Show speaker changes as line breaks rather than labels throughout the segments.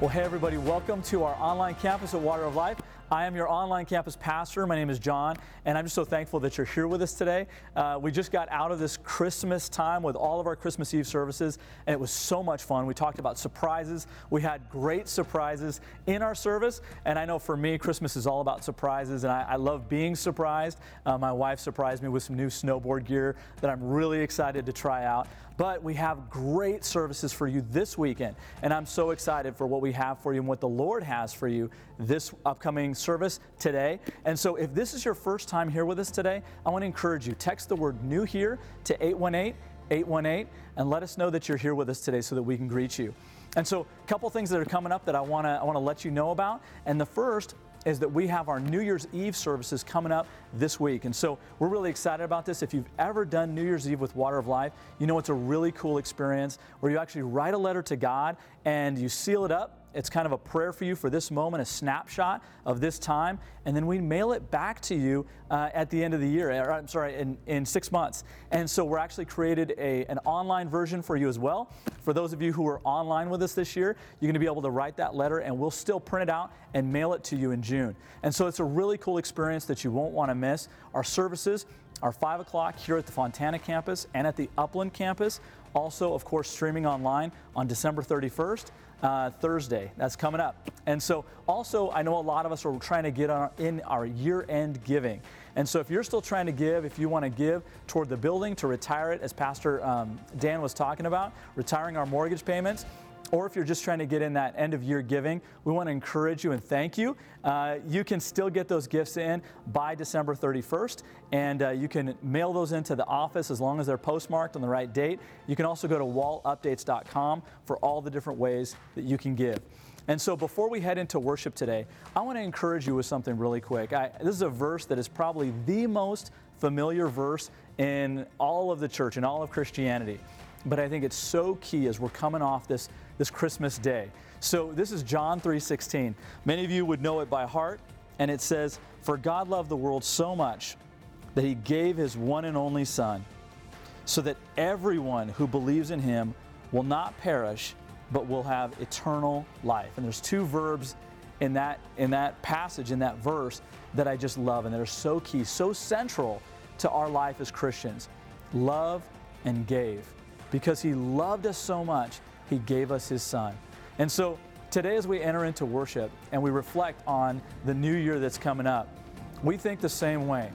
Well, hey, everybody, welcome to our online campus at Water of Life. I am your online campus pastor. My name is John, and I'm just so thankful that you're here with us today. Uh, we just got out of this Christmas time with all of our Christmas Eve services, and it was so much fun. We talked about surprises. We had great surprises in our service, and I know for me, Christmas is all about surprises, and I, I love being surprised. Uh, my wife surprised me with some new snowboard gear that I'm really excited to try out. But we have great services for you this weekend, and I'm so excited for what we have for you and what the Lord has for you this upcoming service today. And so, if this is your first time here with us today, I want to encourage you text the word new here to 818 818 and let us know that you're here with us today so that we can greet you. And so, a couple things that are coming up that I want to I want to let you know about. And the first is that we have our New Year's Eve services coming up this week. And so we're really excited about this. If you've ever done New Year's Eve with Water of Life, you know it's a really cool experience where you actually write a letter to God and you seal it up it's kind of a prayer for you for this moment, a snapshot of this time, and then we mail it back to you uh, at the end of the year, or I'm sorry, in, in six months. And so we're actually created a, an online version for you as well. For those of you who are online with us this year, you're going to be able to write that letter and we'll still print it out and mail it to you in June. And so it's a really cool experience that you won't want to miss. Our services are 5 o'clock here at the Fontana campus and at the Upland campus. Also, of course, streaming online on December 31st uh, Thursday. That's coming up. And so, also, I know a lot of us are trying to get our, in our year end giving. And so, if you're still trying to give, if you want to give toward the building to retire it, as Pastor um, Dan was talking about, retiring our mortgage payments, or if you're just trying to get in that end of year giving, we want to encourage you and thank you. Uh, you can still get those gifts in by December 31st, and uh, you can mail those into the office as long as they're postmarked on the right date. You can also go to wallupdates.com for all the different ways that you can give. And so before we head into worship today, I want to encourage you with something really quick. I, this is a verse that is probably the most familiar verse in all of the church, in all of Christianity but I think it's so key as we're coming off this, this Christmas day. So this is John 3:16. Many of you would know it by heart, and it says, "For God loved the world so much that he gave his one and only son, so that everyone who believes in him will not perish, but will have eternal life." And there's two verbs in that in that passage in that verse that I just love and that are so key, so central to our life as Christians. Love and gave because He loved us so much, He gave us His Son. And so today, as we enter into worship and we reflect on the new year that's coming up, we think the same way.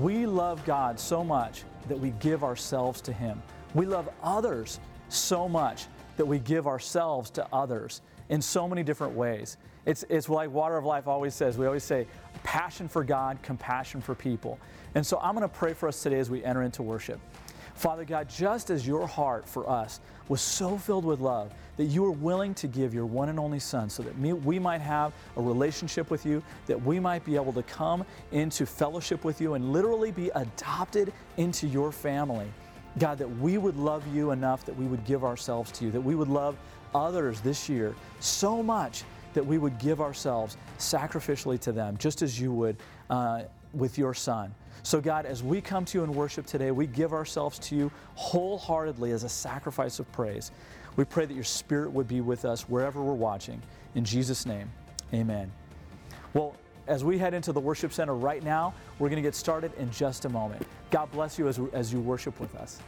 We love God so much that we give ourselves to Him. We love others so much that we give ourselves to others in so many different ways. It's, it's like Water of Life always says. We always say, passion for God, compassion for people. And so I'm going to pray for us today as we enter into worship. Father God, just as your heart for us was so filled with love that you were willing to give your one and only Son so that we might have a relationship with you, that we might be able to come into fellowship with you and literally be adopted into your family. God, that we would love you enough that we would give ourselves to you, that we would love others this year so much that we would give ourselves sacrificially to them, just as you would uh, with your Son. So, God, as we come to you in worship today, we give ourselves to you wholeheartedly as a sacrifice of praise. We pray that your Spirit would be with us wherever we're watching. In Jesus' name, amen. Well, as we head into the worship center right now, we're going to get started in just a moment. God bless you as, as you worship with us.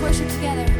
Let's worship together.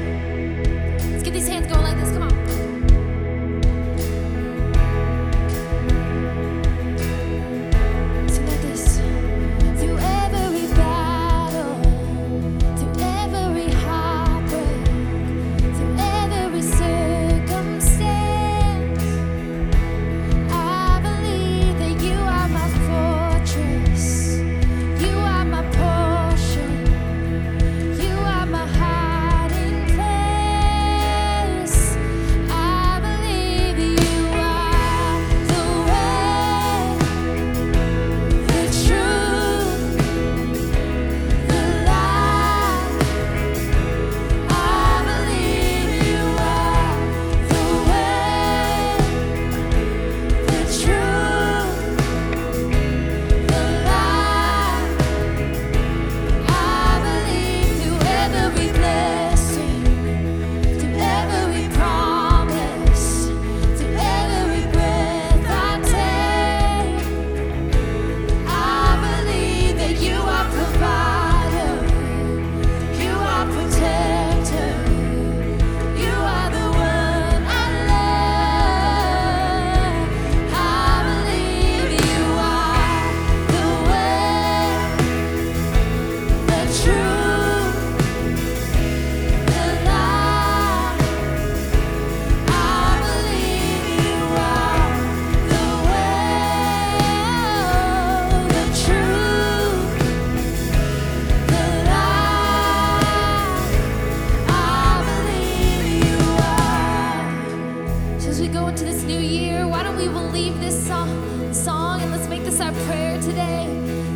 That's our prayer today.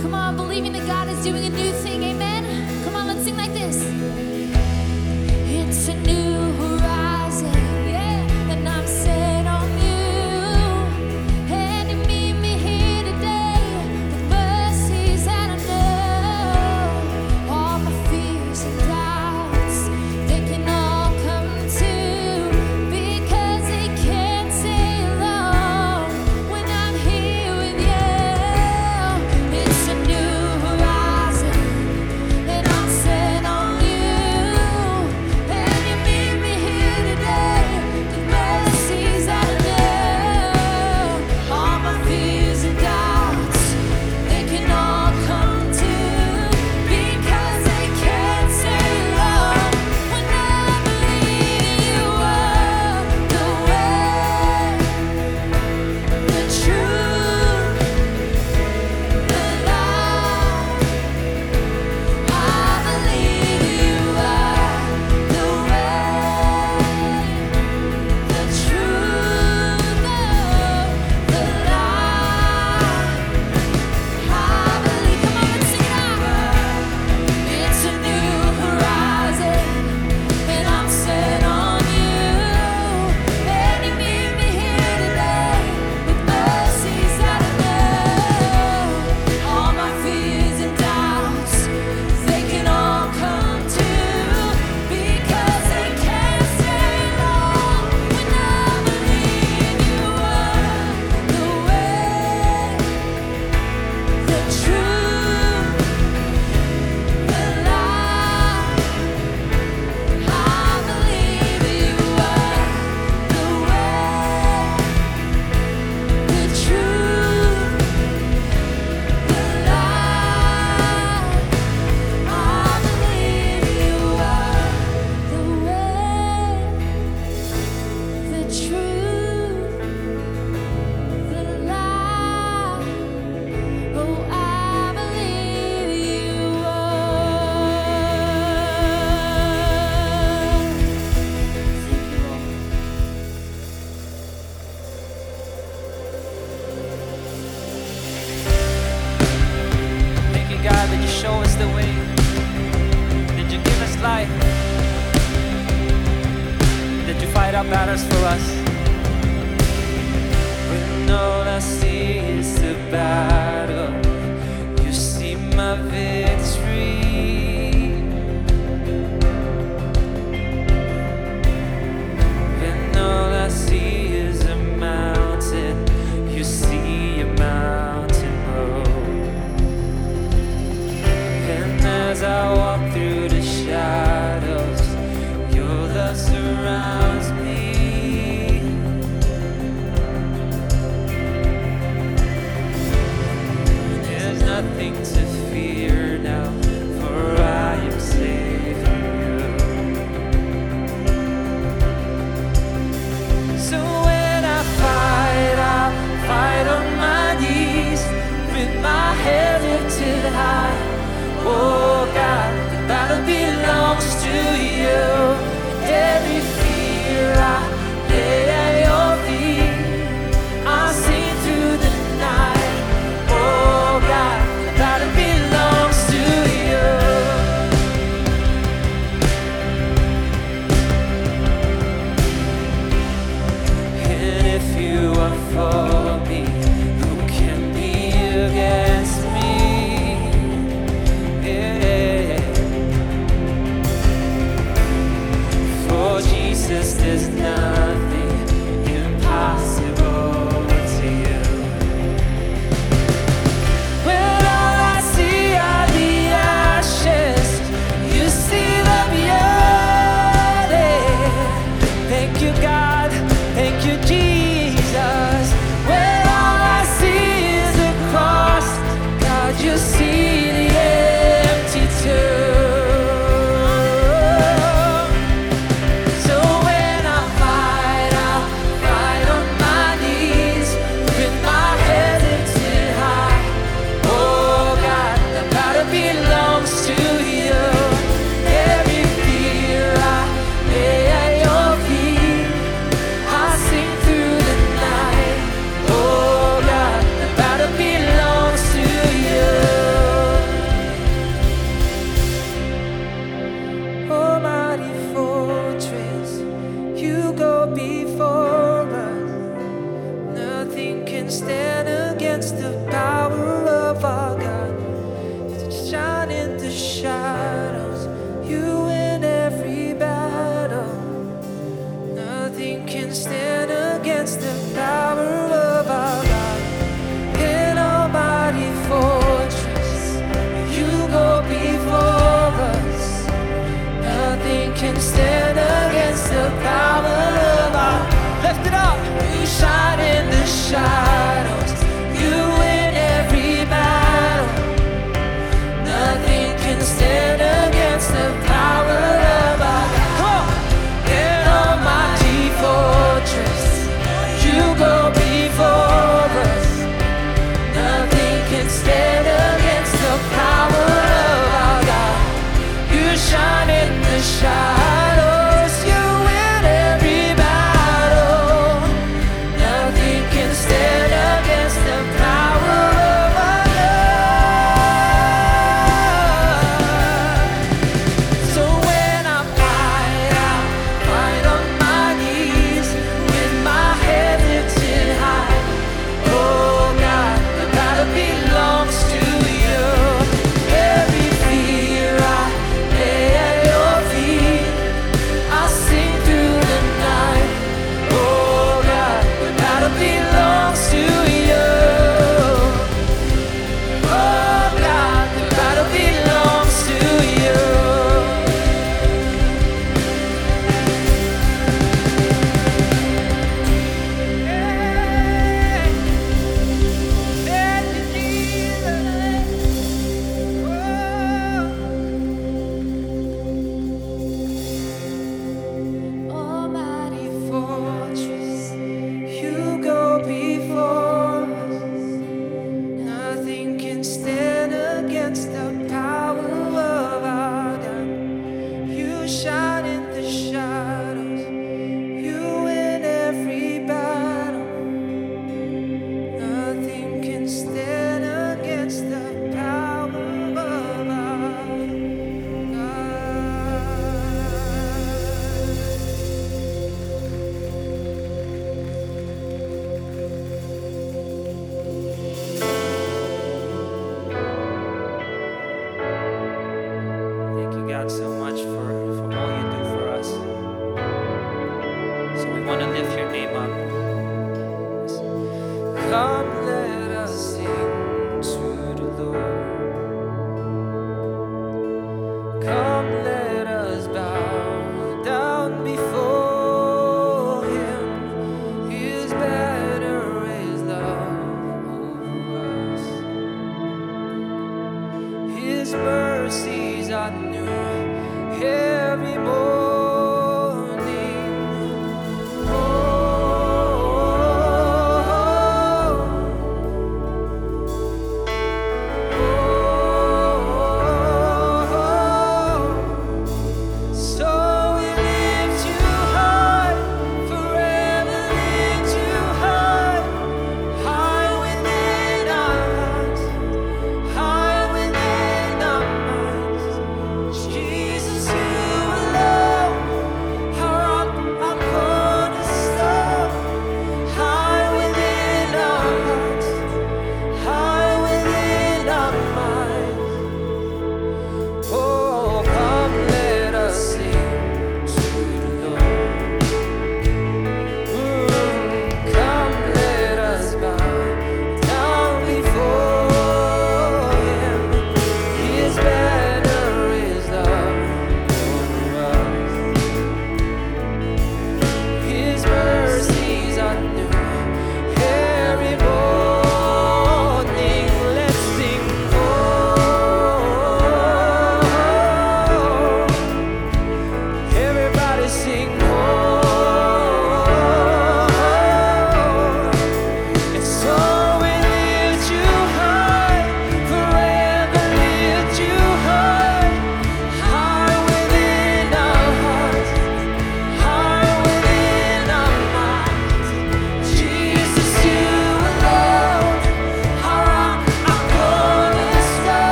Come on, believing that God is doing a new thing. Amen. Come on, let's sing like this. It's a new horizon.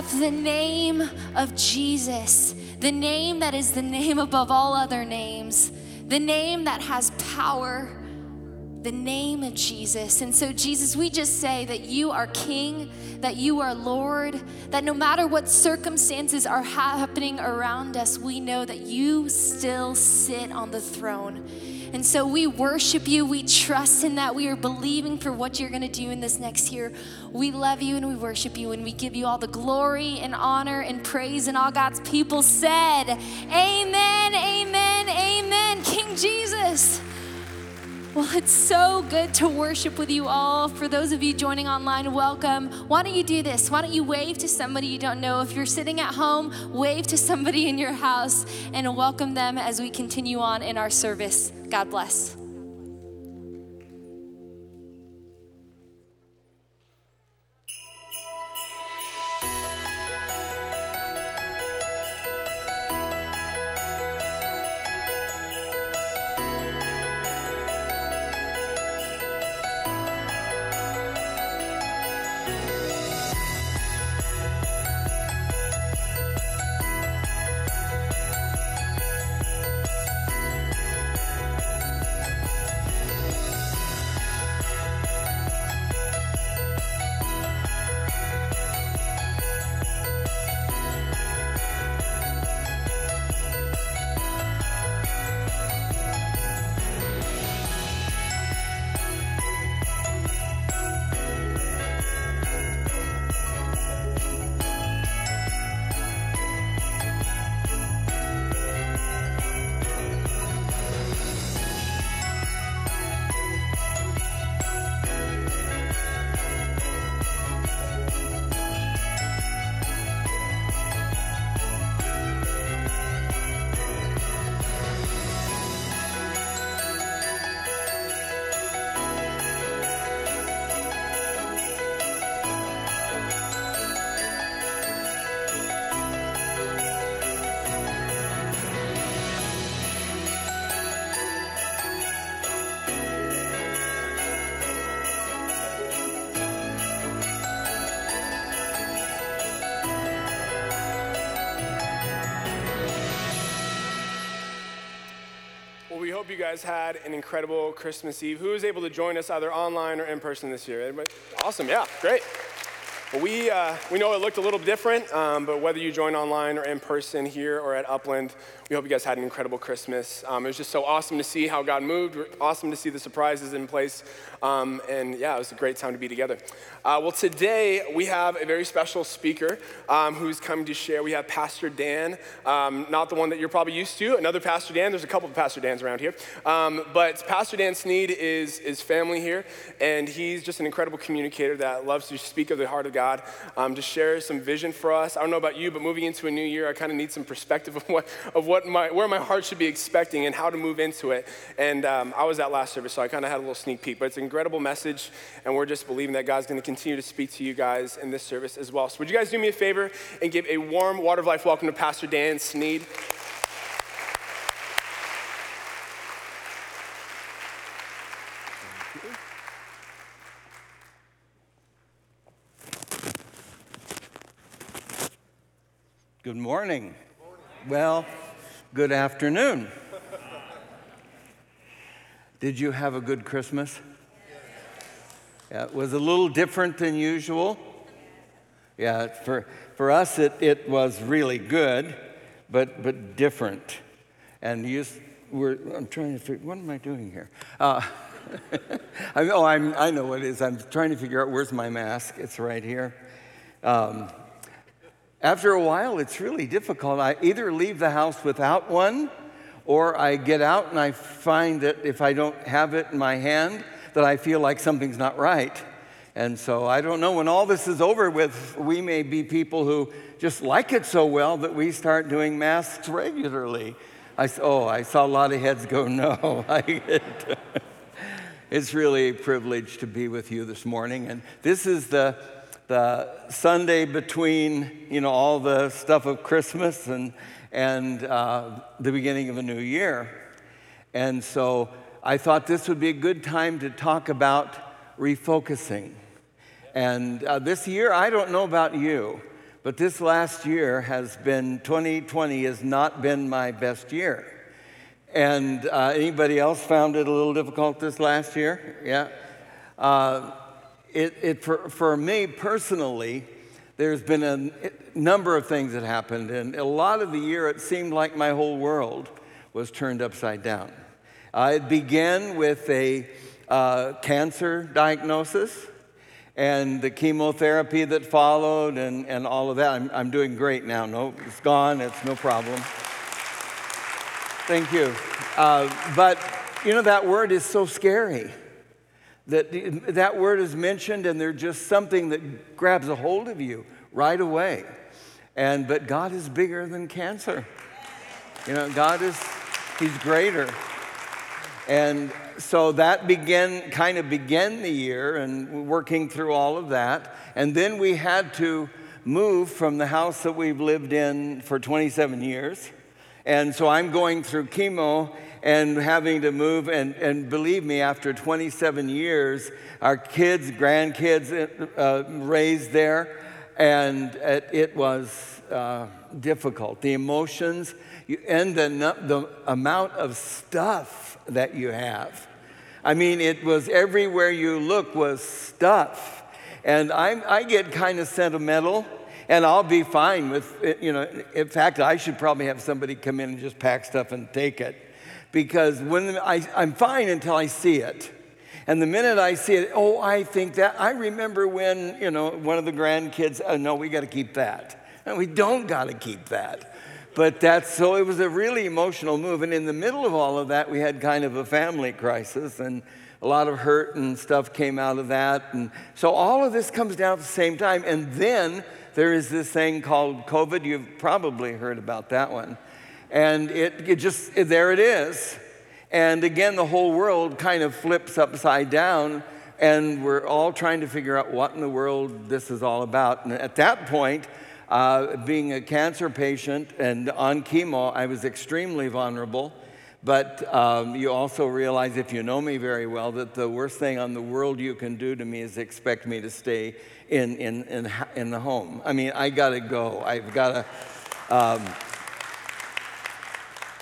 Up the name
of Jesus, the name that is the name above all other names, the name that has power, the name of Jesus. And so, Jesus, we just say that you are King, that you are Lord, that no matter what circumstances are happening around us, we know that you still sit on the throne. And so we worship you. We trust in that. We are believing for what you're going to do in this next year. We love you and we worship you and we give you all the glory and honor and praise. And all God's people said, Amen, amen, amen. King Jesus. Well, it's so good to worship with you all. For those of you joining online, welcome. Why don't you do this? Why don't you wave to somebody you don't know? If you're sitting at home, wave to somebody in your house and welcome them as we continue on in our service. God bless.
Hope you guys had an incredible Christmas Eve. Who was able to join us either online or in person this year? Anybody? Awesome, yeah, great. Well, we, uh, we know it looked a little different, um, but whether you join online or in person here or at Upland, we hope you guys had an incredible Christmas. Um, it was just so awesome to see how God moved, awesome to see the surprises in place, um, and yeah, it was a great time to be together. Uh, well, today we have a very special speaker um, who's coming to share. We have Pastor Dan, um, not the one that you're probably used to, another Pastor Dan. There's a couple of Pastor Dans around here, um, but Pastor Dan Sneed is, is family here, and he's just an incredible communicator that loves to speak of the heart of God, um, to share some vision for us. I don't know about you, but moving into a new year, I kind of need some perspective of what, of what my, where my heart should be expecting and how to move into it. And um, I was at last service, so I kind of had a little sneak peek, but it's incredible message, and we're just believing that God's going to continue to speak to you guys in this service as well. So would you guys do me a favor and give a warm Water of Life welcome to Pastor Dan Sneed?
Good morning. Well, good afternoon. Did you have a good Christmas? Yeah, it was a little different than usual. Yeah, for, for us, it, it was really good, but, but different. And you were, I'm trying to figure, what am I doing here? Uh, I, oh, I'm, I know what it is. I'm trying to figure out where's my mask. It's right here. Um, after a while, it's really difficult. I either leave the house without one, or I get out and I find that if I don't have it in my hand, that I feel like something's not right. And so I don't know, when all this is over with, we may be people who just like it so well that we start doing masks regularly. I, oh, I saw a lot of heads go, no. It's really a privilege to be with you this morning. And this is the, the Sunday between, you know, all the stuff of Christmas and, and uh, the beginning of a new year. And so I thought this would be a good time to talk about refocusing. And uh, this year, I don't know about you, but this last year has been, 2020 has not been my best year. And uh, anybody else found it a little difficult this last year? Yeah. Uh, it, it, for, for me personally, there's been a number of things that happened, and a lot of the year it seemed like my whole world was turned upside down. Uh, it began with a uh, cancer diagnosis and the chemotherapy that followed, and, and all of that. I'm, I'm doing great now. No, it's gone, it's no problem. Thank you. Uh, but you know, that word is so scary that that word is mentioned and there's just something that grabs a hold of you right away. And but God is bigger than cancer. You know, God is he's greater. And so that began kind of began the year and working through all of that. And then we had to move from the house that we've lived in for 27 years. And so I'm going through chemo and having to move. And, and believe me, after 27 years, our kids, grandkids uh, raised there, and it, it was uh, difficult. The emotions you, and the, the amount of stuff that you have. I mean, it was everywhere you look was stuff. And I'm, I get kind of sentimental and I'll be fine with it, you know. In fact, I should probably have somebody come in and just pack stuff and take it, because when I, I'm fine until I see it, and the minute I see it, oh, I think that I remember when you know one of the grandkids. Oh, no, we got to keep that, and we don't got to keep that. But that's so it was a really emotional move, and in the middle of all of that, we had kind of a family crisis and. A lot of hurt and stuff came out of that. And so all of this comes down at the same time. And then there is this thing called COVID. You've probably heard about that one. And it, it just, there it is. And again, the whole world kind of flips upside down, and we're all trying to figure out what in the world this is all about. And at that point, uh, being a cancer patient and on chemo, I was extremely vulnerable. But um, you also realize, if you know me very well, that the worst thing on the world you can do to me is expect me to stay in, in, in, in the home. I mean, I gotta go. I've gotta. Um,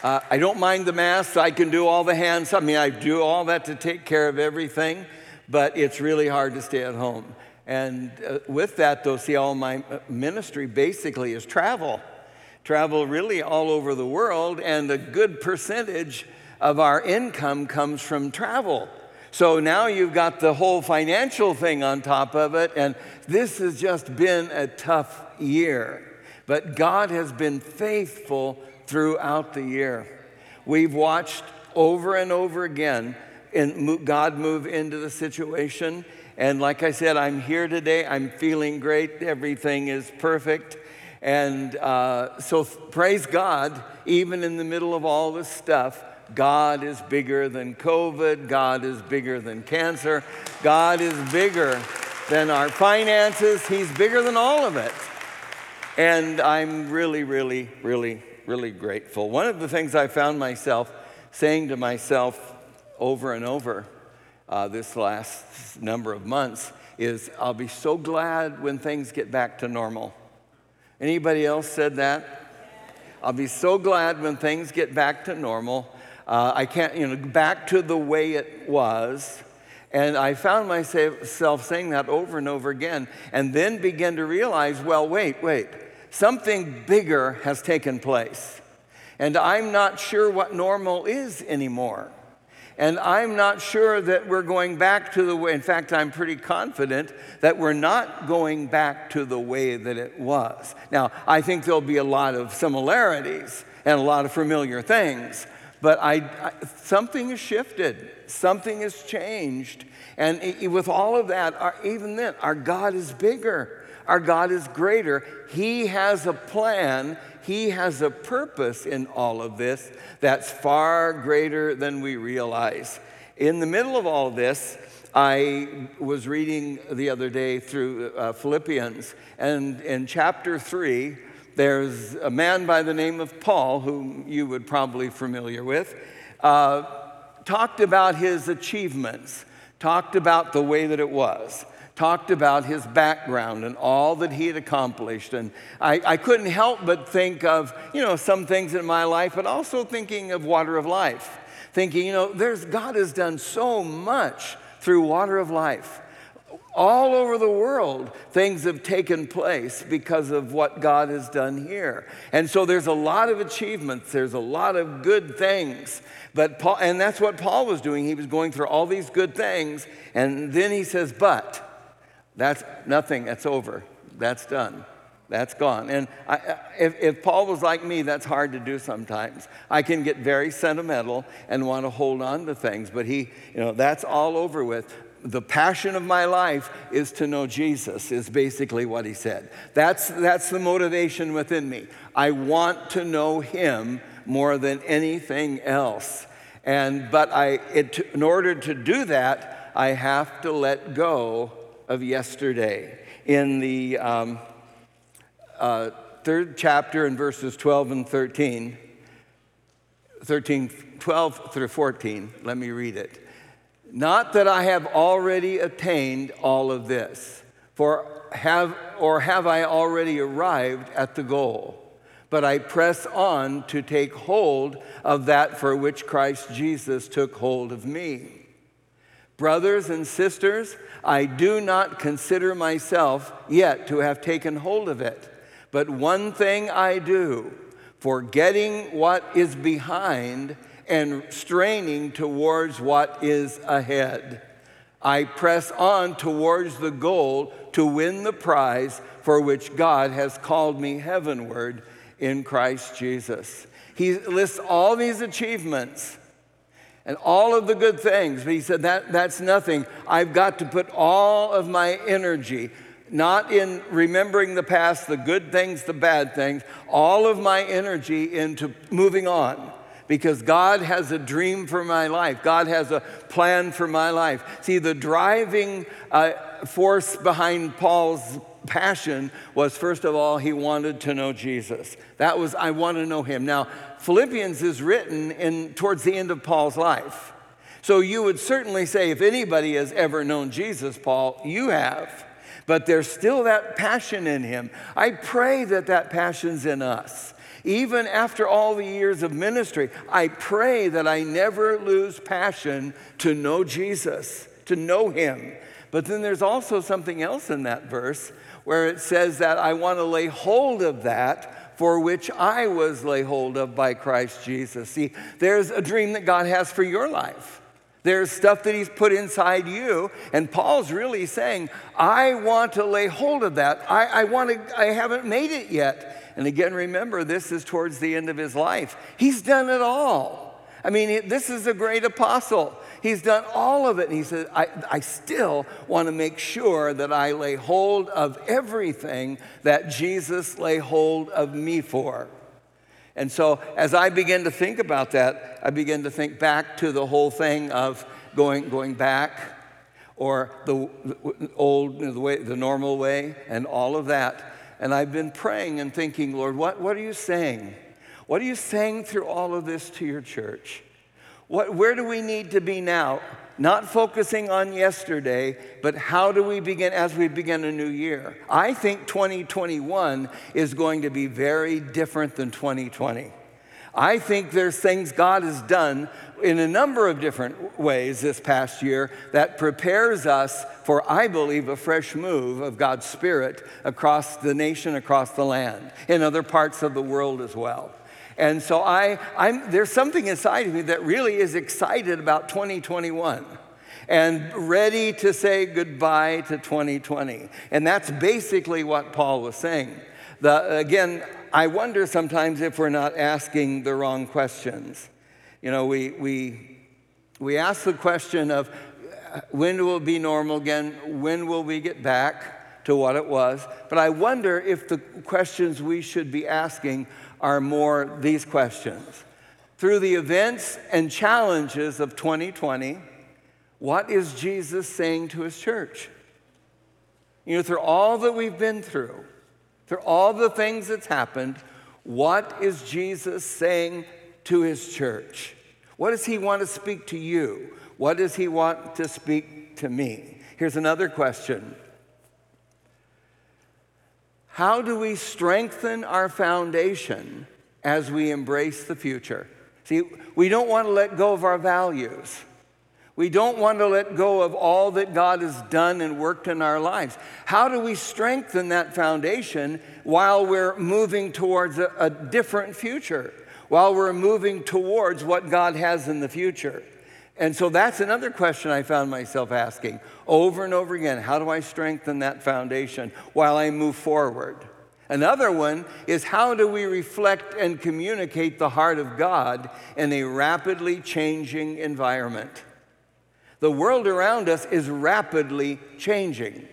uh, I don't mind the masks. I can do all the hands. I mean, I do all that to take care of everything, but it's really hard to stay at home. And uh, with that, though, see, all my uh, ministry basically is travel. Travel really all over the world, and a good percentage of our income comes from travel. So now you've got the whole financial thing on top of it, and this has just been a tough year. But God has been faithful throughout the year. We've watched over and over again and God move into the situation. And like I said, I'm here today. I'm feeling great. Everything is perfect. And uh, so praise God, even in the middle of all this stuff, God is bigger than COVID. God is bigger than cancer. God is bigger than our finances. He's bigger than all of it. And I'm really, really, really, really grateful. One of the things I found myself saying to myself over and over uh, this last number of months is I'll be so glad when things get back to normal. Anybody else said that? I'll be so glad when things get back to normal. Uh, I can't, you know, back to the way it was. And I found myself saying that over and over again, and then began to realize well, wait, wait, something bigger has taken place. And I'm not sure what normal is anymore. And I'm not sure that we're going back to the way, in fact, I'm pretty confident that we're not going back to the way that it was. Now, I think there'll be a lot of similarities and a lot of familiar things, but I, I something has shifted, something has changed. And i- with all of that, our, even then, our God is bigger. Our God is greater. He has a plan, He has a purpose in all of this that's far greater than we realize. In the middle of all this, I was reading the other day through uh, Philippians, and in chapter 3, there's a man by the name of Paul, whom you would probably familiar with, uh, talked about his achievements, talked about the way that it was, talked about his background and all that he had accomplished. And I, I couldn't help but think of, you know, some things in my life, but also thinking of water of life. Thinking, you know, there's God has done so much through water of life. All over the world, things have taken place because of what God has done here. And so there's a lot of achievements, there's a lot of good things. But Paul, and that's what Paul was doing. He was going through all these good things, and then he says, But that's nothing, that's over, that's done. That's gone. And I, if, if Paul was like me, that's hard to do sometimes. I can get very sentimental and want to hold on to things, but he, you know, that's all over with. The passion of my life is to know Jesus, is basically what he said. That's, that's the motivation within me. I want to know him more than anything else. And, but I, it, in order to do that, I have to let go of yesterday. In the um, uh, third chapter in verses 12 and 13, 13, 12 through 14, let me read it. Not that I have already attained all of this, for have or have I already arrived at the goal, but I press on to take hold of that for which Christ Jesus took hold of me. Brothers and sisters, I do not consider myself yet to have taken hold of it. But one thing I do, forgetting what is behind and straining towards what is ahead. I press on towards the goal to win the prize for which God has called me heavenward in Christ Jesus. He lists all these achievements and all of the good things. But he said, that, That's nothing. I've got to put all of my energy, not in remembering the past, the good things, the bad things, all of my energy into moving on. Because God has a dream for my life. God has a plan for my life. See, the driving uh, force behind Paul's passion was first of all, he wanted to know Jesus. That was, I want to know him. Now, Philippians is written in, towards the end of Paul's life. So you would certainly say, if anybody has ever known Jesus, Paul, you have. But there's still that passion in him. I pray that that passion's in us. Even after all the years of ministry, I pray that I never lose passion to know Jesus, to know him. But then there's also something else in that verse where it says that I want to lay hold of that for which I was laid hold of by Christ Jesus. See, there's a dream that God has for your life. There's stuff that He's put inside you, and Paul's really saying, I want to lay hold of that. I, I want to, I haven't made it yet. And again, remember, this is towards the end of his life. He's done it all. I mean, this is a great apostle. He's done all of it. And he said, I, I still want to make sure that I lay hold of everything that Jesus lay hold of me for. And so, as I begin to think about that, I begin to think back to the whole thing of going, going back or the, the old, the, way, the normal way, and all of that. And I've been praying and thinking, Lord, what, what are you saying? What are you saying through all of this to your church? What, where do we need to be now? Not focusing on yesterday, but how do we begin as we begin a new year? I think 2021 is going to be very different than 2020. I think there's things God has done in a number of different ways this past year that prepares us for, I believe, a fresh move of God's Spirit across the nation, across the land, in other parts of the world as well. And so I, I'm, there's something inside of me that really is excited about 2021 and ready to say goodbye to 2020. And that's basically what Paul was saying. The, again, I wonder sometimes if we're not asking the wrong questions. You know, we, we, we ask the question of uh, when will it be normal again? When will we get back to what it was? But I wonder if the questions we should be asking are more these questions. Through the events and challenges of 2020, what is Jesus saying to his church? You know, through all that we've been through, through all the things that's happened, what is Jesus saying to his church? What does he want to speak to you? What does he want to speak to me? Here's another question How do we strengthen our foundation as we embrace the future? See, we don't want to let go of our values. We don't want to let go of all that God has done and worked in our lives. How do we strengthen that foundation while we're moving towards a, a, different future, while we're moving towards what God has in the future? And so that's another question I found myself asking over and over again. How do I strengthen that foundation while I move forward? Another one is how do we reflect and communicate the heart of God in a rapidly changing environment? The world around us is rapidly changing.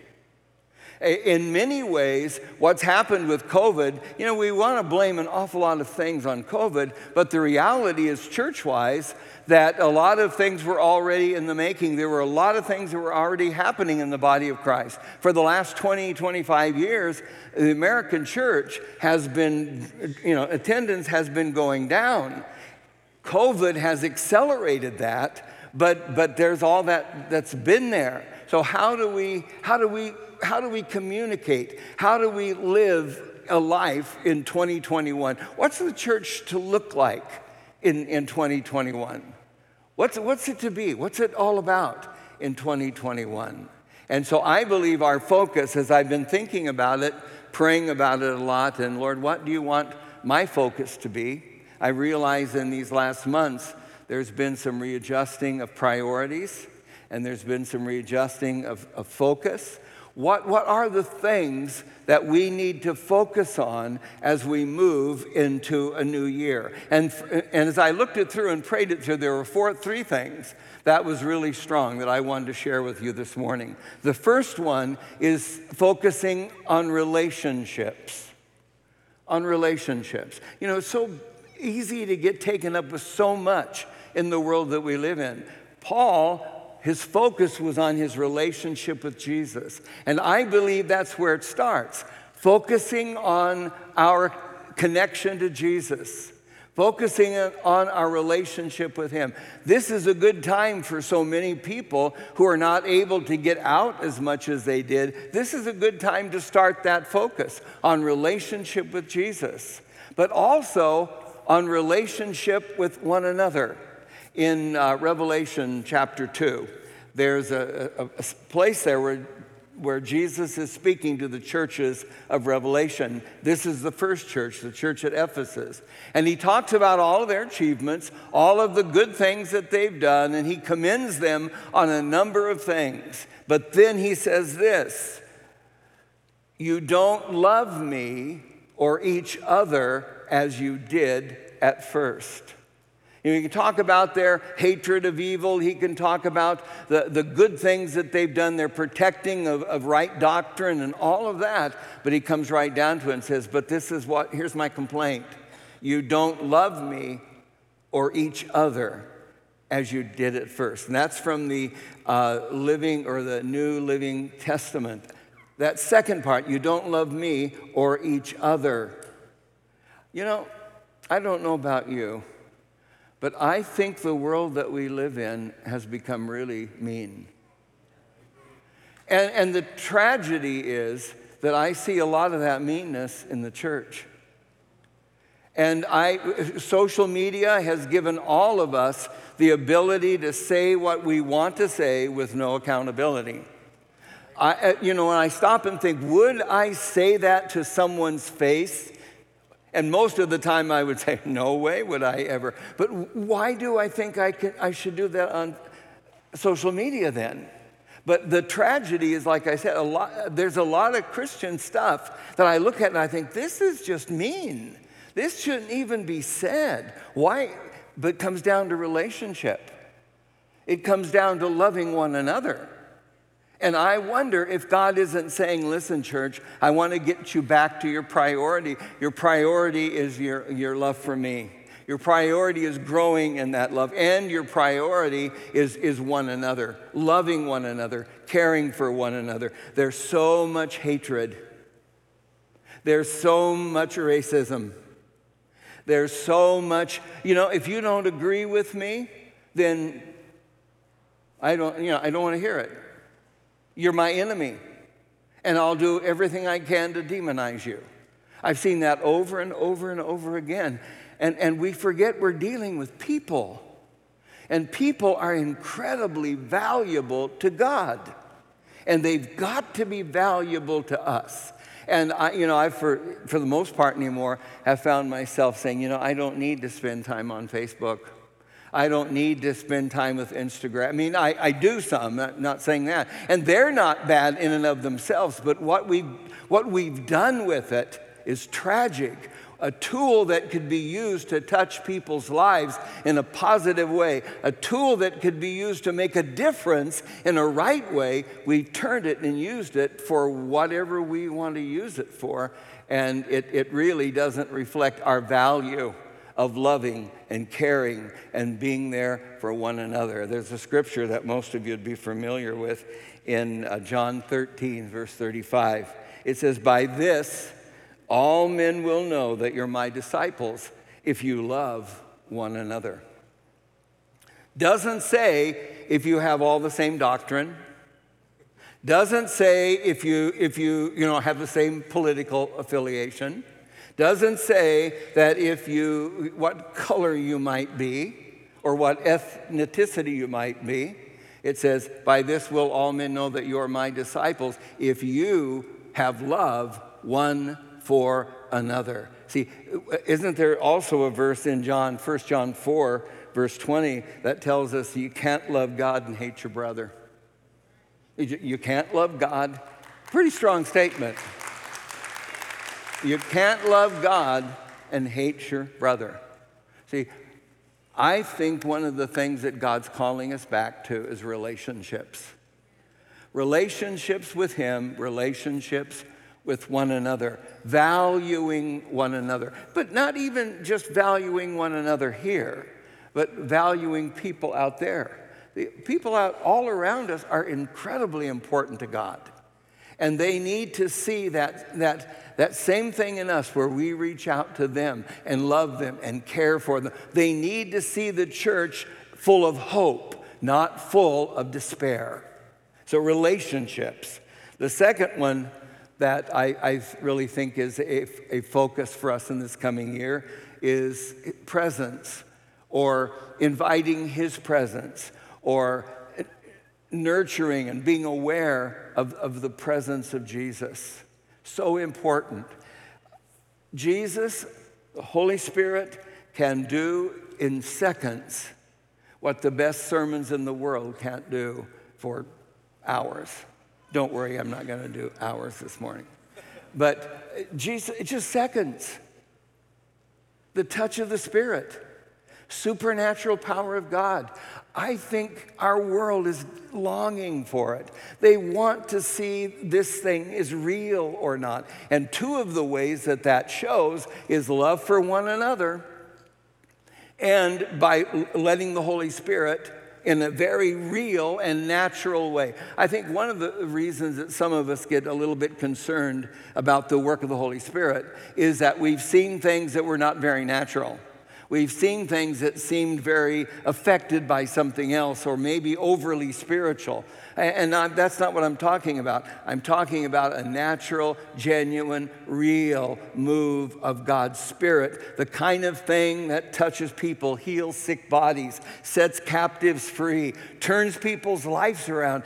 In many ways, what's happened with COVID, you know, we want to blame an awful lot of things on COVID, but the reality is, church wise, that a lot of things were already in the making. There were a lot of things that were already happening in the body of Christ. For the last 20, 25 years, the American church has been, you know, attendance has been going down. COVID has accelerated that but, but there's all that that's been there. So how do we, how do we, how do we communicate? How do we live a life in 2021? What's the church to look like in, in 2021? What's, what's it to be? What's it all about in 2021? And so I believe our focus, as I've been thinking about it, praying about it a lot, and Lord, what do you want my focus to be? I realize in these last months there's been some readjusting of priorities and there's been some readjusting of, of focus. What, what are the things that we need to focus on as we move into a new year? And, and as I looked it through and prayed it through, there were four, three things that was really strong that I wanted to share with you this morning. The first one is focusing on relationships. On relationships. You know, it's so easy to get taken up with so much in the world that we live in. Paul, his focus was on his relationship with Jesus. And I believe that's where it starts focusing on our connection to Jesus. Focusing on our relationship with Him. This is a good time for so many people who are not able to get out as much as they did. This is a good time to start that focus on relationship with Jesus, but also on relationship with one another in uh, Revelation chapter 2. There's a, a, a place there where where Jesus is speaking to the churches of Revelation. This is the first church, the church at Ephesus. And he talks about all of their achievements, all of the good things that they've done, and he commends them on a number of things. But then he says this You don't love me or each other as you did at first. He can talk about their hatred of evil. He can talk about the, the good things that they've done, their protecting of, of right doctrine and all of that. But he comes right down to it and says, But this is what, here's my complaint. You don't love me or each other as you did at first. And that's from the uh, Living or the New Living Testament. That second part, you don't love me or each other. You know, I don't know about you. But I think the world that we live in has become really mean. And, and the tragedy is that I see a lot of that meanness in the church. And I, social media has given all of us the ability to say what we want to say with no accountability. I, uh, you know, when I stop and think, would I say that to someone's face And most of the time I would say, no way would I ever. But why do I think I, can, I should do that on social media then? But the tragedy is, like I said, a lot, there's a lot of Christian stuff that I look at and I think, this is just mean. This shouldn't even be said. Why? But it comes down to relationship, it comes down to loving one another. And I wonder if God isn't saying, listen, church, I want to get you back to your priority. Your priority is your, your love for me. Your priority is growing in that love, and your priority is, is one another, loving one another, caring for one another. There's so much hatred, there's so much racism, there's so much, you know, if you don't agree with me, then I don't, you know, I don't want to hear it. You're my enemy, and I'll do everything I can to demonize you. I've seen that over and over and over again. And, and we forget we're dealing with people. And people are incredibly valuable to God. And they've got to be valuable to us. And I, you know, I, for, for the most part anymore, have found myself saying, you know, I don't need to spend time on Facebook. I don't need to spend time with Instagram. I mean, I, I do some, not, not saying that. And they're not bad in and of themselves, but what we've, what we've done with it is tragic. A tool that could be used to touch people's lives in a positive way, a tool that could be used to make a difference in a right way. We've turned it and used it for whatever we want to use it for, and it, it really doesn't reflect our value of loving and caring and being there for one another. There's a scripture that most of you would be familiar with in uh, John 13, verse 35. It says, By this all men will know that you're my disciples if you love one another. Doesn't say if you have all the same doctrine. Doesn't say if you, if you, you know, have the same political affiliation doesn't say that if you, what color you might be or what ethnicity you might be. It says, By this will all men know that you are my disciples if you have love one for another. See, isn't there also a verse in John, 1 John 4, verse 20, that tells us you can't love God and hate your brother? You can't love God. Pretty strong statement. You can't love God and hate your brother. See, I think one of the things that God's calling us back to is relationships. Relationships with Him, relationships with one another, valuing one another. But not even just valuing one another here, but valuing people out there. The people out all around us are incredibly important to God. And they need to see that, that, that same thing in us where we reach out to them and love them and care for them. They need to see the church full of hope, not full of despair. So, relationships. The second one that I, I really think is a, a focus for us in this coming year is presence or inviting His presence or nurturing and being aware of, of the presence of Jesus. So important. Jesus, the Holy Spirit, can do in seconds what the best sermons in the world can't do for hours. Don't worry, I'm not going to do hours this morning. But Jesus, just seconds. The touch of the Spirit, supernatural power of God. I think our world is longing for it. They want to see this thing is real or not. And two of the ways that that shows is love for one another and by letting the Holy Spirit in a very real and natural way. I think one of the reasons that some of us get a little bit concerned about the work of the Holy Spirit is that we've seen things that were not very natural. We've seen things that seemed very affected by something else or maybe overly spiritual. And that's not what I'm talking about. I'm talking about a natural, genuine, real move of God's Spirit, the kind of thing that touches people, heals sick bodies, sets captives free, turns people's lives around.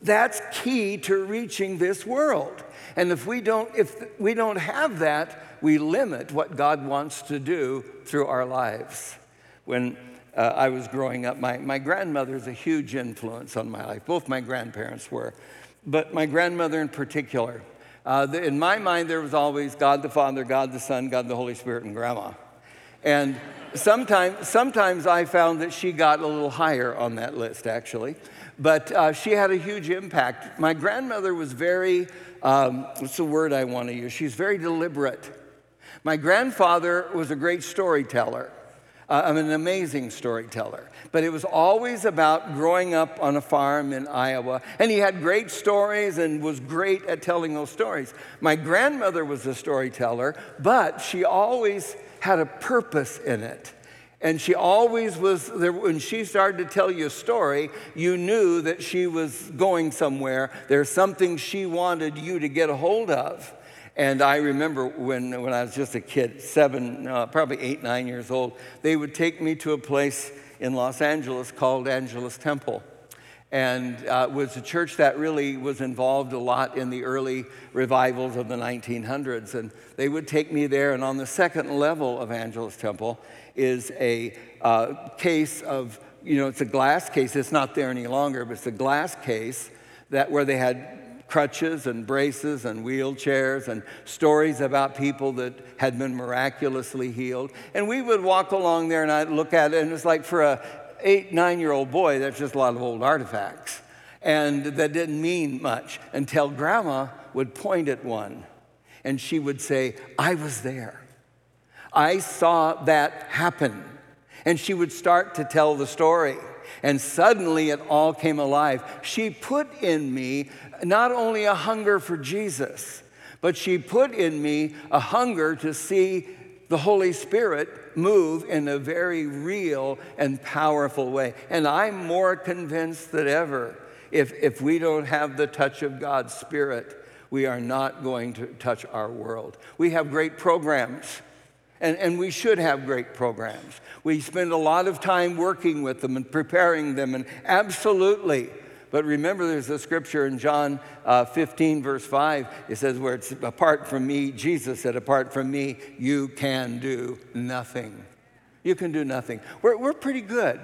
That's key to reaching this world. And if we don't, if we don't have that, we limit what God wants to do through our lives. When uh, I was growing up, my, my grandmother's a huge influence on my life. Both my grandparents were, but my grandmother in particular. Uh, the, in my mind, there was always God the Father, God the Son, God the Holy Spirit, and Grandma. And sometimes, sometimes I found that she got a little higher on that list, actually. But uh, she had a huge impact. My grandmother was very, um, what's the word I want to use? She's very deliberate. My grandfather was a great storyteller. Uh, I'm an amazing storyteller. But it was always about growing up on a farm in Iowa. And he had great stories and was great at telling those stories. My grandmother was a storyteller, but she always had a purpose in it. And she always was there. When she started to tell you a story, you knew that she was going somewhere. There's something she wanted you to get a hold of. And I remember when, when I was just a kid, seven, uh, probably eight, nine years old, they would take me to a place in Los Angeles called Angelus Temple and uh, was a church that really was involved a lot in the early revivals of the 1900s. And they would take me there, and on the second level of Angelus Temple is a uh, case of, you know, it's a glass case. It's not there any longer, but it's a glass case that where they had crutches and braces and wheelchairs and stories about people that had been miraculously healed. And we would walk along there and I'd look at it, and it's like for a eight, nine year old boy, that's just a lot of old artifacts. And that didn't mean much until grandma would point at one and she would say, I was there. I saw that happen. And she would start to tell the story. And suddenly it all came alive. She put in me not only a hunger for Jesus, but she put in me a hunger to see the Holy Spirit move in a very real and powerful way. And I'm more convinced than ever if, if we don't have the touch of God's Spirit, we are not going to touch our world. We have great programs. And, and we should have great programs. We spend a lot of time working with them and preparing them, and absolutely. But remember, there's a scripture in John uh, 15, verse 5. It says, where it's apart from me, Jesus said, apart from me, you can do nothing. You can do nothing. We're, we're pretty good.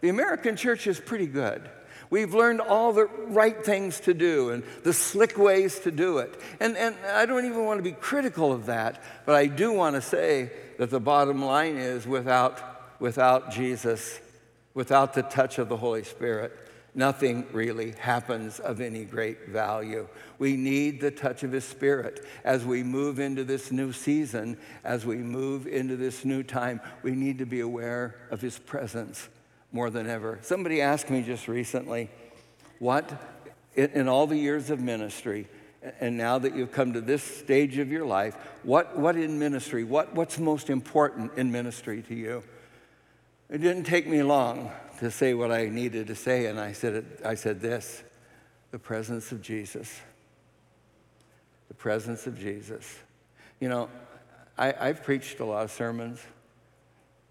The American church is pretty good. We've learned all the right things to do and the slick ways to do it. And, and I don't even want to be critical of that, but I do want to say that the bottom line is without, without Jesus, without the touch of the Holy Spirit, nothing really happens of any great value. We need the touch of His Spirit as we move into this new season, as we move into this new time. We need to be aware of His presence more than ever. Somebody asked me just recently, what, in all the years of ministry, and now that you've come to this stage of your life, what, what in ministry, what, what's most important in ministry to you? It didn't take me long to say what I needed to say, and I said, it, I said this the presence of Jesus. The presence of Jesus. You know, I, I've preached a lot of sermons.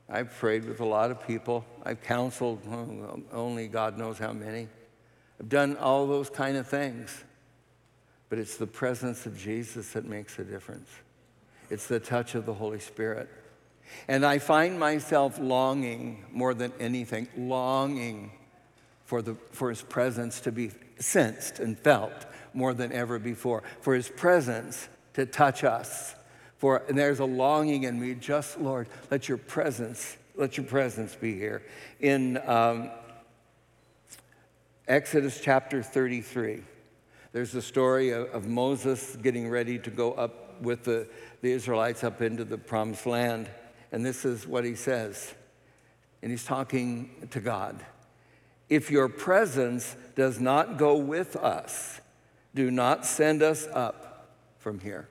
I've prayed with a lot of people. I've counseled oh, only God knows how many. I've done all those kind of things. But it's the presence of Jesus that makes a difference. It's the touch of the Holy Spirit. And I find myself longing more than anything, longing for, the, for His presence to be sensed and felt more than ever before, for His presence to touch us. For and there's a longing in me, just Lord, let your presence, let your presence be here. In um, Exodus chapter 33, there's the story of, of Moses getting ready to go up with the, the Israelites up into the promised land. And this is what he says. And he's talking to God. If your presence does not go with us, do not send us up from here.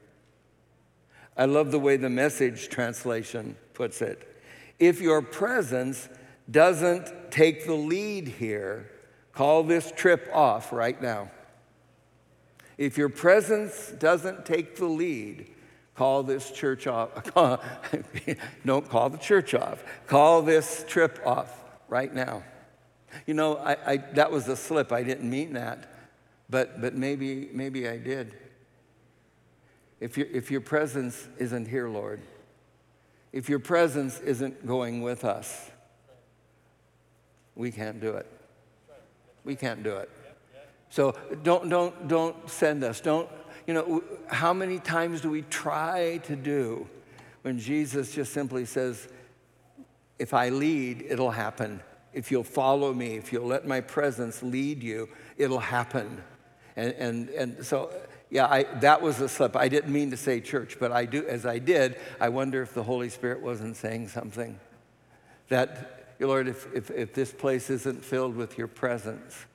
I love the way the message translation puts it. If your presence doesn't take the lead here, call this trip off right now. If your presence doesn't take the lead, call this church off. Don't call the church off. Call this trip off right now. You know, I, I, that was a slip. I didn't mean that, but, but maybe, maybe I did. if, your if your presence isn't here, Lord, if your presence isn't going with us, we can't do it. We can't do it. So don't, don't, don't send us. Don't, you know, how many times do we try to do when Jesus just simply says, if I lead, it'll happen. If you'll follow me, if you'll let my presence lead you, it'll happen. And, and, and so, yeah, I, that was a slip. I didn't mean to say church, but I do, as I did, I wonder if the Holy Spirit wasn't saying something. That, Lord, if, if, if this place isn't filled with your presence,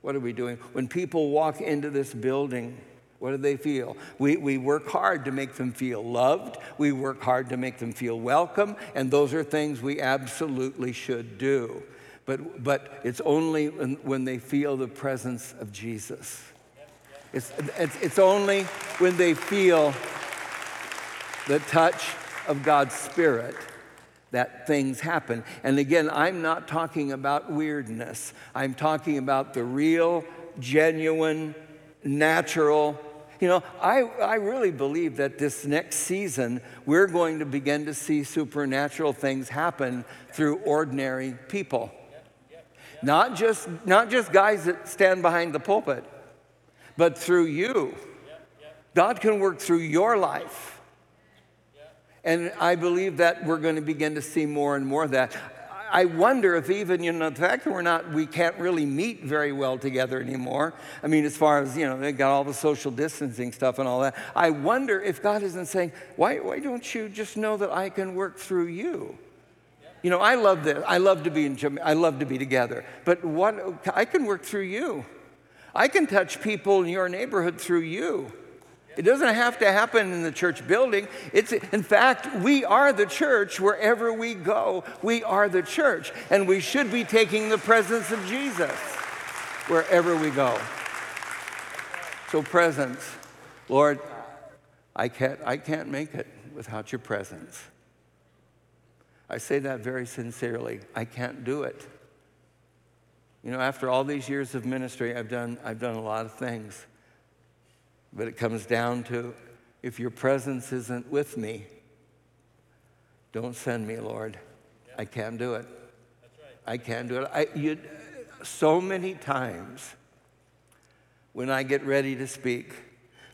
what are we doing? When people walk into this building, what do they feel? We, we work hard to make them feel loved. We work hard to make them feel welcome. And those are things we absolutely should do. But, but it's only when, they feel the presence of Jesus. It's, it's, it's only when they feel the touch of God's Spirit that things happen. And again, I'm not talking about weirdness, I'm talking about the real, genuine, natural. You know, I, I really believe that this next season, we're going to begin to see supernatural things happen through ordinary people. Not just, not just guys that stand behind the pulpit, but through you. God can work through your life. And I believe that we're going to begin to see more and more of that. I wonder if even, you know, the fact that we're not, we can't really meet very well together anymore. I mean, as far as, you know, they got all the social distancing stuff and all that. I wonder if God isn't saying, why, why don't you just know that I can work through you? You know, I love this. I love to be in, I love to be together. But what, I can work through you. I can touch people in your neighborhood through you. It doesn't have to happen in the church building. It's, in fact, we are the church wherever we go. We are the church, and we should be taking the presence of Jesus wherever we go. So, presence, Lord, I can't, I can't make it without your presence. I say that very sincerely. I can't do it. You know, after all these years of ministry, I've done, I've done a lot of things. But it comes down to if your presence isn't with me, don't send me, Lord. I can't do it. I can't do it. I, you, so many times when I get ready to speak,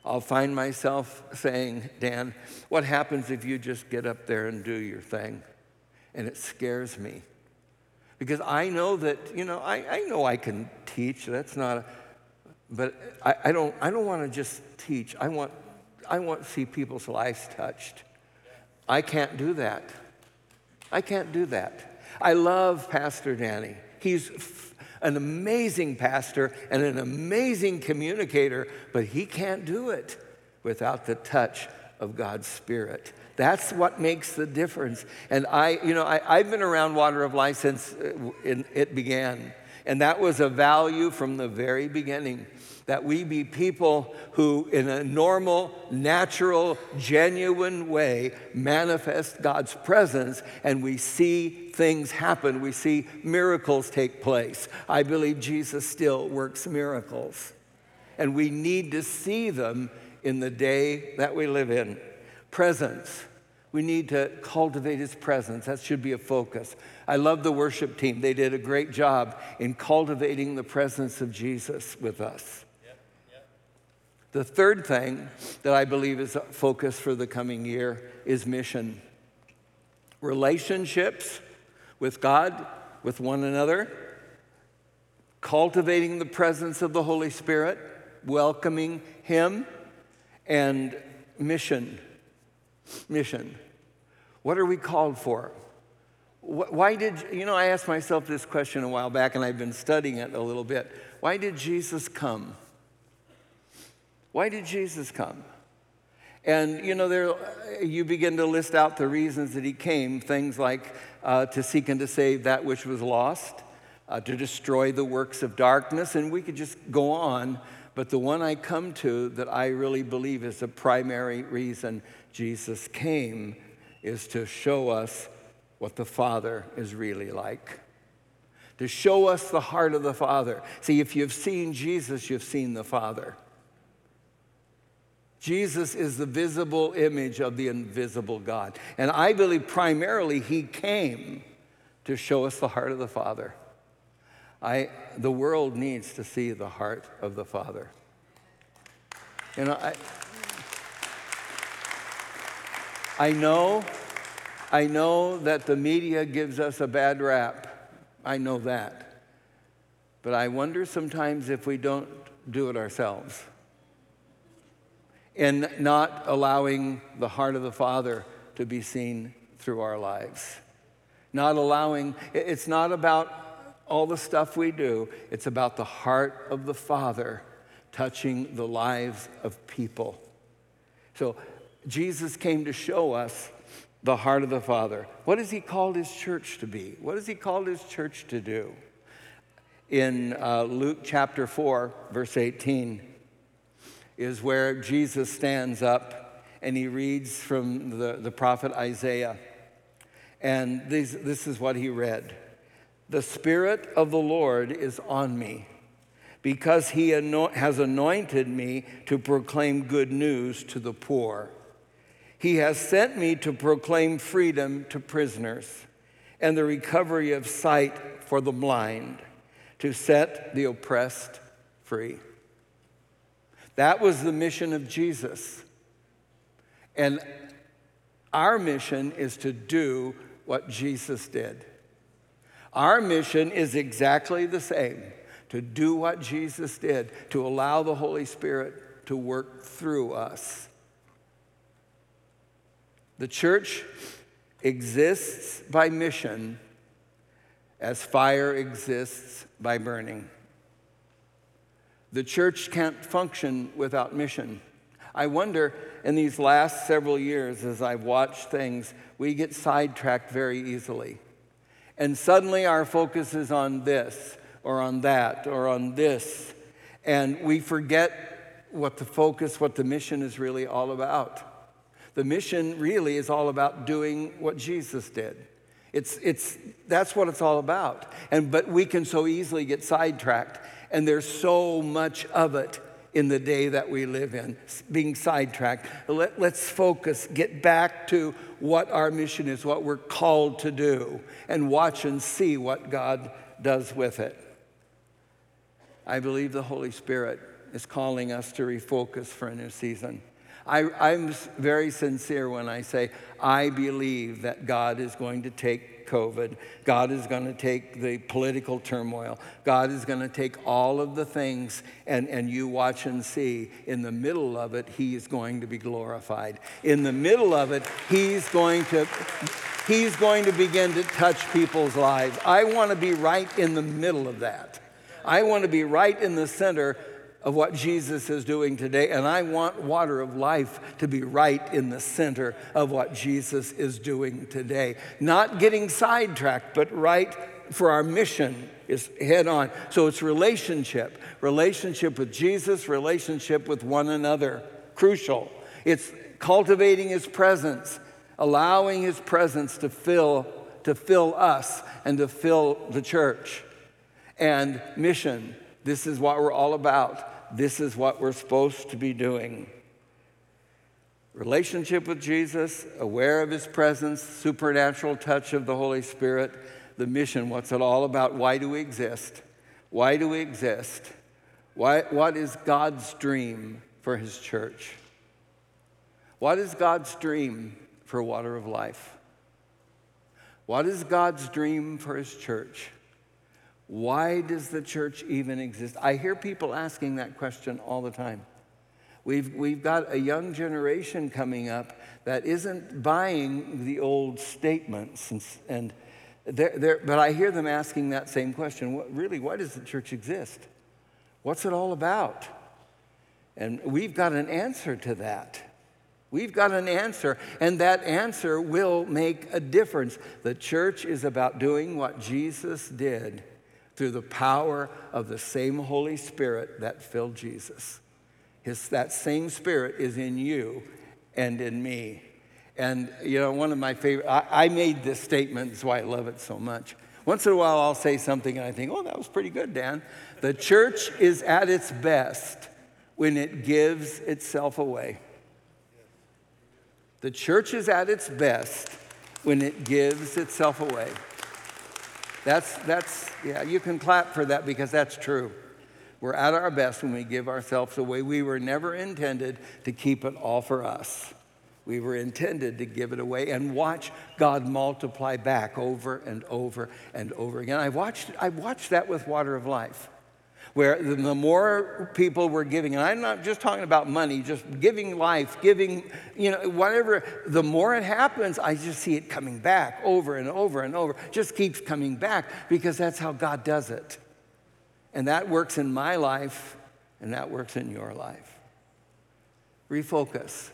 I'll find myself saying, Dan, what happens if you just get up there and do your thing? And it scares me. Because I know that, you know, I, I know I can teach. That's not, a, but I, I don't, I don't want to just teach. I want, I want to see people's lives touched. I can't do that. I can't do that. I love Pastor Danny. He's f- an amazing pastor and an amazing communicator, but he can't do it without the touch of God's Spirit. That's what makes the difference. And I, you know, I, have been around Water of Life since uh, it began. And that was a value from the very beginning that we be people who, in a normal, natural, genuine way, manifest God's presence and we see things happen. We see miracles take place. I believe Jesus still works miracles. And we need to see them in the day that we live in. Presence. We need to cultivate his presence. That should be a focus. I love the worship team. They did a great job in cultivating the presence of Jesus with us. The third thing that I believe is a focus for the coming year is mission. Relationships with God, with one another, cultivating the presence of the Holy Spirit, welcoming Him, and mission. Mission. What are we called for? Why did, you know, I asked myself this question a while back and I've been studying it a little bit. Why did Jesus come? Why did Jesus come? And you know, there you begin to list out the reasons that he came. Things like uh, to seek and to save that which was lost, uh, to destroy the works of darkness, and we could just go on. But the one I come to that I really believe is the primary reason Jesus came is to show us what the Father is really like. To show us the heart of the Father. See, if you've seen Jesus, you've seen the Father. Jesus is the visible image of the invisible God. And I believe primarily he came to show us the heart of the Father. I, the world needs to see the heart of the Father. You know, I, I know, I know that the media gives us a bad rap. I know that. But I wonder sometimes if we don't do it ourselves in not allowing the heart of the Father to be seen through our lives. Not allowing, it's not about all the stuff we do, it's about the heart of the Father touching the lives of people. So Jesus came to show us the heart of the Father. What has He called His church to be? What has He called His church to do? In uh, Luke chapter 4, verse 18, is where Jesus stands up and he reads from the, the prophet Isaiah. And this, this is what he read The Spirit of the Lord is on me because he has anointed me to proclaim good news to the poor. He has sent me to proclaim freedom to prisoners and the recovery of sight for the blind, to set the oppressed free. That was the mission of Jesus. And our mission is to do what Jesus did. Our mission is exactly the same to do what Jesus did, to allow the Holy Spirit to work through us. The church exists by mission as fire exists by burning. The church can't function without mission. I wonder in these last several years, as I've watched things, we get sidetracked very easily. And suddenly our focus is on this or on that or on this. And we forget what the focus, what the mission is really all about. The mission really is all about doing what Jesus did. It's, it's, that's what it's all about. And, but we can so easily get sidetracked, and there's so much of it in the day that we live in, being sidetracked. Let, let's focus, get back to what our mission is, what we're called to do, and watch and see what God does with it. I believe the Holy Spirit is calling us to refocus for a new season. I, am very sincere when I say I believe that God is going to take COVID. God is going to take the political turmoil. God is going to take all of the things, and, and you watch and see. In the middle of it, He is going to be glorified. In the middle of it, He's going to. He's going to begin to touch people's lives. I want to be right in the middle of that. I want to be right in the center of what Jesus is doing today. And I want water of life to be right in the center of what Jesus is doing today. Not getting sidetracked, but right for our mission is head on. So it's relationship, relationship with Jesus, relationship with one another. Crucial. It's cultivating his presence, allowing his presence to fill to fill us and to fill the church. And mission. This is what we're all about this is what we're supposed to be doing. Relationship with Jesus, aware of his presence, supernatural touch of the Holy Spirit, the mission, what's it all about? Why do we exist? Why do we exist? Why, what is God's dream for his church? What is God's dream for water of life? What is God's dream for his church? Why does the church even exist? I hear people asking that question all the time. We've, we've got a young generation coming up that isn't buying the old statements. And, and they're, they're, but I hear them asking that same question what, really, why does the church exist? What's it all about? And we've got an answer to that. We've got an answer, and that answer will make a difference. The church is about doing what Jesus did through the power of the same Holy Spirit that filled Jesus. His, that same Spirit is in you and in me. And, you know, one of my favorite, I, I made this statement, that's why I love it so much. Once in a while, I'll say something and I think, oh, that was pretty good, Dan. The church is at its best when it gives itself away. The church is at its best when it gives itself away. That's, that's, yeah, you can clap for that because that's true. We're at our best when we give ourselves away. We were never intended to keep it all for us. We were intended to give it away and watch God multiply back over and over and over again. I watched, I watched that with Water of Life, where the, more people were giving, and I'm not just talking about money, just giving life, giving, you know, whatever, the more it happens, I just see it coming back over and over and over. Just keeps coming back because that's how God does it. And that works in my life, and that works in your life. Refocus.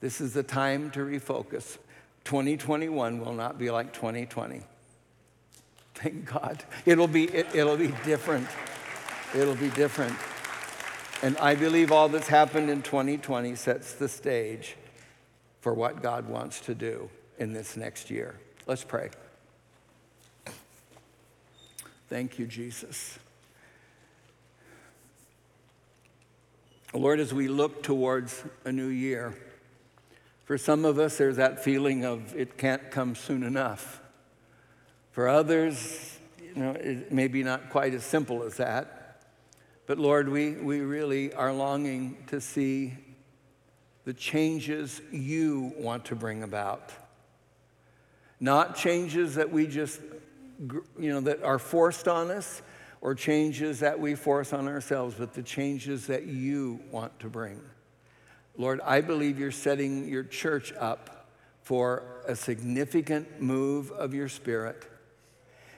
This is the time to refocus. 2021 will not be like 2020. Thank God. It'll be, it, it'll be different. It'll be different. And I believe all that's happened in 2020 sets the stage for what God wants to do in this next year. Let's pray. Thank you, Jesus. Lord, as we look towards a new year, for some of us, there's that feeling of it can't come soon enough. For others, you know, it may be not quite as simple as that. But Lord, we, we really are longing to see the changes you want to bring about. Not changes that we just, you know, that are forced on us or changes that we force on ourselves, but the changes that you want to bring. Lord, I believe you're setting your church up for a significant move of your spirit.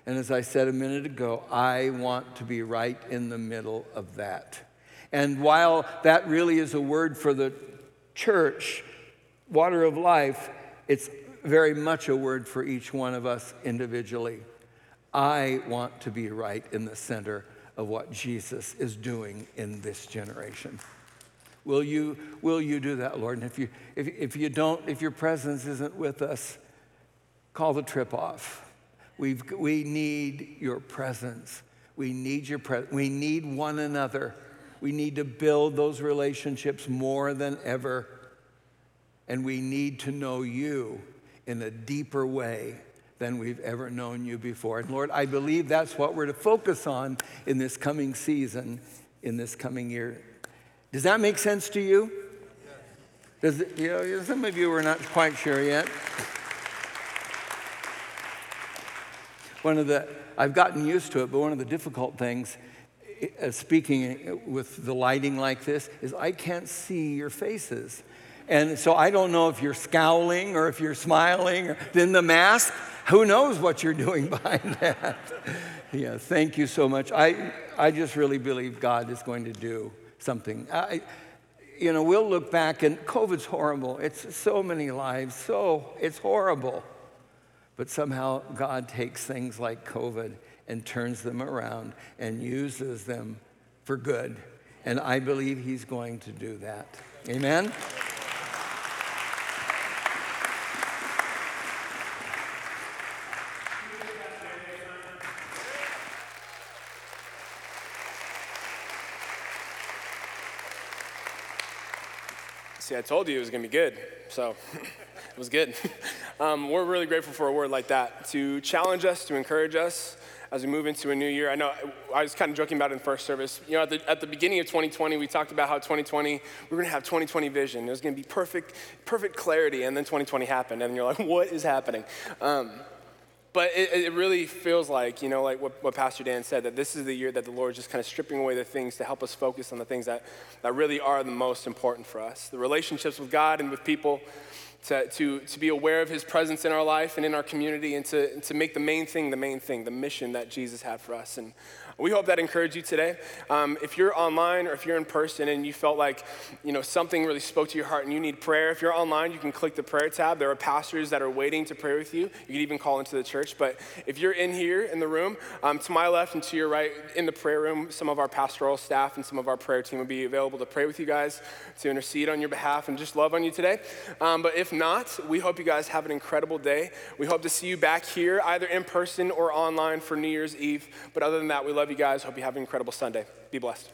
And as I said a minute ago, I want to be right in the middle of that. And while that really is a word for the church, water of life, it's very much a word for each one of us individually. I want to be right in the center of what Jesus is doing in this generation. Will you, will you do that, Lord? And if you, if, if you don't, if your presence isn't with us, call the trip off. We've, we need your presence. We need your presence. We need one another. We need to build those relationships more than ever. And we need to know you in a deeper way than we've ever known you before. And Lord, I believe that's what we're to focus on in this coming season, in this coming year. Does that make sense to you? Does it, you know, some of you are not quite sure yet. One of the, I've gotten used to it, but one of the difficult things, uh, speaking with the lighting like this, is I can't see your faces. And so I don't know if you're scowling or if you're smiling. Or, then the mask, who knows what you're doing behind that? yeah, thank you so much. I, I just really believe God is going to do something. I, you know, we'll look back and COVID's horrible. It's so many lives, so it's horrible. But somehow God takes things like COVID and turns them around and uses them for good. And I believe He's going to do that. Amen?
See, I told you it was going to be good, so it was good. Um, we're really grateful for a word like that to challenge us, to encourage us as we move into a new year. I know I was kind of joking about it in first service. You know, at the, at the beginning of 2020, we talked about how 2020, we were going to have 2020 vision. It was going to be perfect, perfect clarity, and then 2020 happened, and you're like, what is happening? Um, but it, it, really feels like, you know, like what, what, Pastor Dan said, that this is the year that the Lord is just kind of stripping away the things to help us focus on the things that, that really are the most important for us the relationships with God and with people, to, to, to be aware of his presence in our life and in our community, and to, and to make the main thing the main thing, the mission that Jesus had for us. And we hope that encouraged you today. Um, if you're online or if you're in person and you felt like you know something really spoke to your heart and you need prayer, if you're online, you can click the prayer tab. There are pastors that are waiting to pray with you. You can even call into the church. But if you're in here in the room, um, to my left and to your right in the prayer room, some of our pastoral staff and some of our prayer team will be available to pray with you guys, to intercede on your behalf, and just love on you today. Um, but if not, we hope you guys have an incredible day. We hope to see you back here, either in person or online for New Year's Eve. But other than that, we love you guys. Hope you have an incredible Sunday. Be blessed.